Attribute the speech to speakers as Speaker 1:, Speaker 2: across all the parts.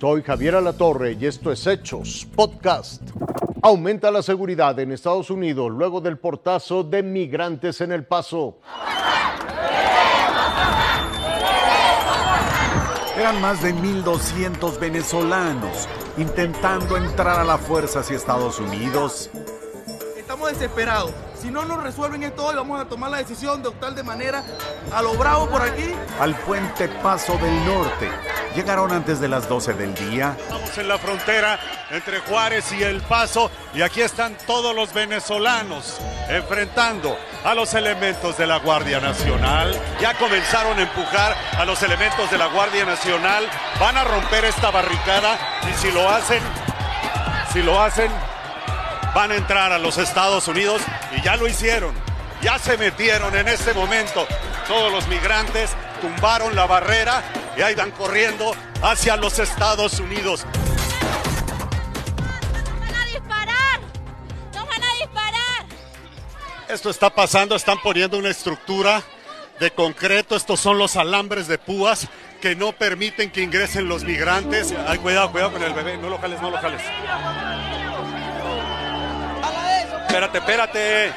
Speaker 1: Soy Javier Alatorre y esto es Hechos Podcast. Aumenta la seguridad en Estados Unidos luego del portazo de migrantes en El Paso.
Speaker 2: Eran más de 1.200 venezolanos intentando entrar a la fuerza hacia Estados Unidos.
Speaker 3: Estamos desesperados. Si no nos resuelven esto hoy, vamos a tomar la decisión de optar de manera a lo bravo por aquí.
Speaker 2: Al puente Paso del Norte. Llegaron antes de las 12 del día.
Speaker 4: Estamos en la frontera entre Juárez y El Paso y aquí están todos los venezolanos enfrentando a los elementos de la Guardia Nacional. Ya comenzaron a empujar a los elementos de la Guardia Nacional. Van a romper esta barricada y si lo hacen, si lo hacen, van a entrar a los Estados Unidos y ya lo hicieron. Ya se metieron en este momento todos los migrantes, tumbaron la barrera y ahí van corriendo hacia los Estados Unidos.
Speaker 5: ¡Van a disparar! ¡Nos van a disparar!
Speaker 4: Esto está pasando, están poniendo una estructura de concreto, estos son los alambres de púas que no permiten que ingresen los migrantes. Ay, cuidado, cuidado con el bebé, no lo jales, no lo jales. Espérate, espérate.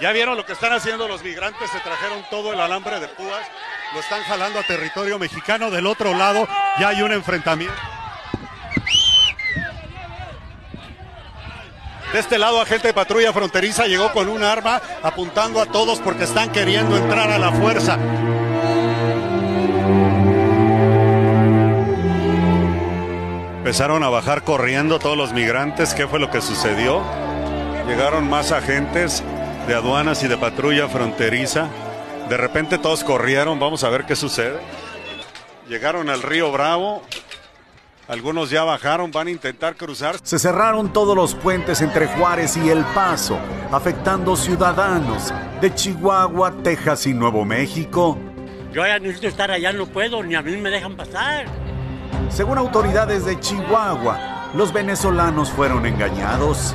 Speaker 4: ¿Ya vieron lo que están haciendo los migrantes? Se trajeron todo el alambre de púas, lo están jalando a territorio mexicano. Del otro lado ya hay un enfrentamiento. De este lado, agente de patrulla fronteriza llegó con un arma apuntando a todos porque están queriendo entrar a la fuerza. Empezaron a bajar corriendo todos los migrantes. ¿Qué fue lo que sucedió? Llegaron más agentes de aduanas y de patrulla fronteriza. De repente todos corrieron. Vamos a ver qué sucede. Llegaron al río Bravo. Algunos ya bajaron, van a intentar cruzar.
Speaker 2: Se cerraron todos los puentes entre Juárez y El Paso, afectando ciudadanos de Chihuahua, Texas y Nuevo México.
Speaker 6: Yo ya necesito estar allá, no puedo, ni a mí me dejan pasar.
Speaker 2: Según autoridades de Chihuahua, los venezolanos fueron engañados.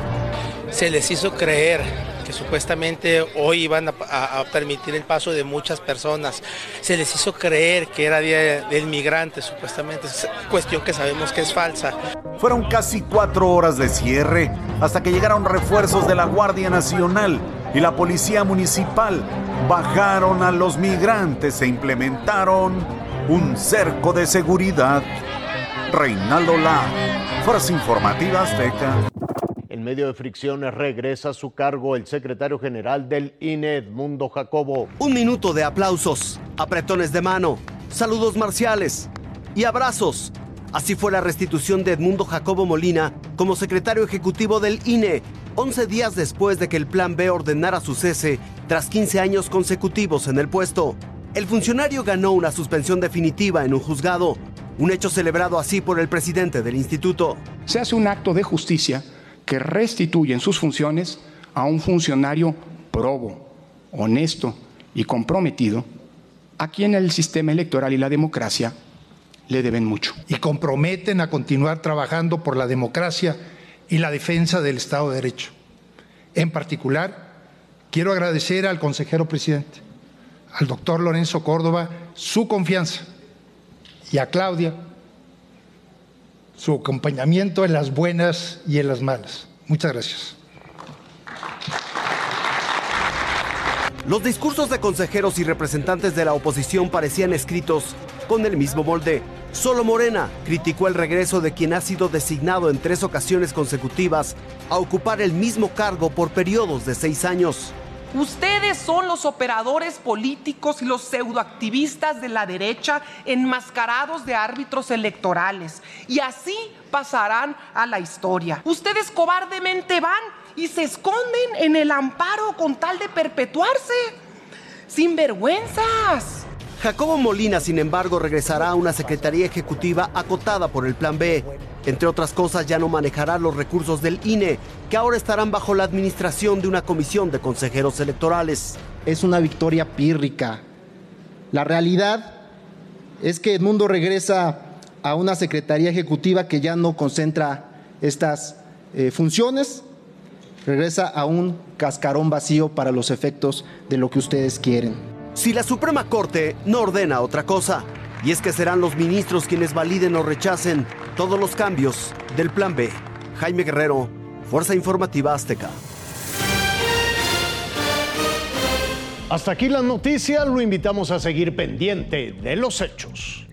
Speaker 7: Se les hizo creer que supuestamente hoy iban a, permitir el paso de muchas personas. Se les hizo creer que era Día del Migrante, supuestamente. Es cuestión que sabemos que es falsa.
Speaker 2: Fueron casi cuatro horas de cierre hasta que llegaron refuerzos de la Guardia Nacional y la Policía Municipal. Bajaron a los migrantes e implementaron un cerco de seguridad. Reinaldo La, Fuerza Informativa Azteca.
Speaker 1: En medio de fricciones regresa a su cargo el secretario general del INE, Edmundo Jacobo.
Speaker 8: Un minuto de aplausos, apretones de mano, saludos marciales y abrazos. Así fue la restitución de Edmundo Jacobo Molina como secretario ejecutivo del INE, 11 días después de que el Plan B ordenara su cese tras 15 años consecutivos en el puesto. El funcionario ganó una suspensión definitiva en un juzgado, un hecho celebrado así por el presidente del instituto.
Speaker 9: Se hace un acto de justicia que restituyen sus funciones a un funcionario probo, honesto y comprometido, a quien el sistema electoral y la democracia le deben mucho.
Speaker 10: Y comprometen a continuar trabajando por la democracia y la defensa del Estado de Derecho. En particular, quiero agradecer al consejero presidente, al doctor Lorenzo Córdoba, su confianza y a Claudia su acompañamiento en las buenas y en las malas. Muchas gracias.
Speaker 8: Los discursos de consejeros y representantes de la oposición parecían escritos con el mismo molde. Solo Morena criticó el regreso de quien ha sido designado en tres ocasiones consecutivas a ocupar el mismo cargo por periodos de seis años.
Speaker 11: Ustedes son los operadores políticos y los pseudoactivistas de la derecha enmascarados de árbitros electorales. Y así pasarán a la historia. Ustedes cobardemente van y se esconden en el amparo con tal de perpetuarse. Sin vergüenzas.
Speaker 8: Jacobo Molina, sin embargo, regresará a una secretaría ejecutiva acotada por el Plan B. Entre otras cosas, ya no manejará los recursos del INE, que ahora estarán bajo la administración de una comisión de consejeros electorales.
Speaker 12: Es una victoria pírrica. La realidad es que Edmundo regresa a una secretaría ejecutiva que ya no concentra estas eh, funciones, regresa a un cascarón vacío para los efectos de lo que ustedes quieren.
Speaker 8: Si la Suprema Corte no ordena otra cosa, y es que serán los ministros quienes validen o rechacen todos los cambios del Plan B. Jaime Guerrero, Fuerza Informativa Azteca.
Speaker 1: Hasta aquí las noticias, lo invitamos a seguir pendiente de los hechos.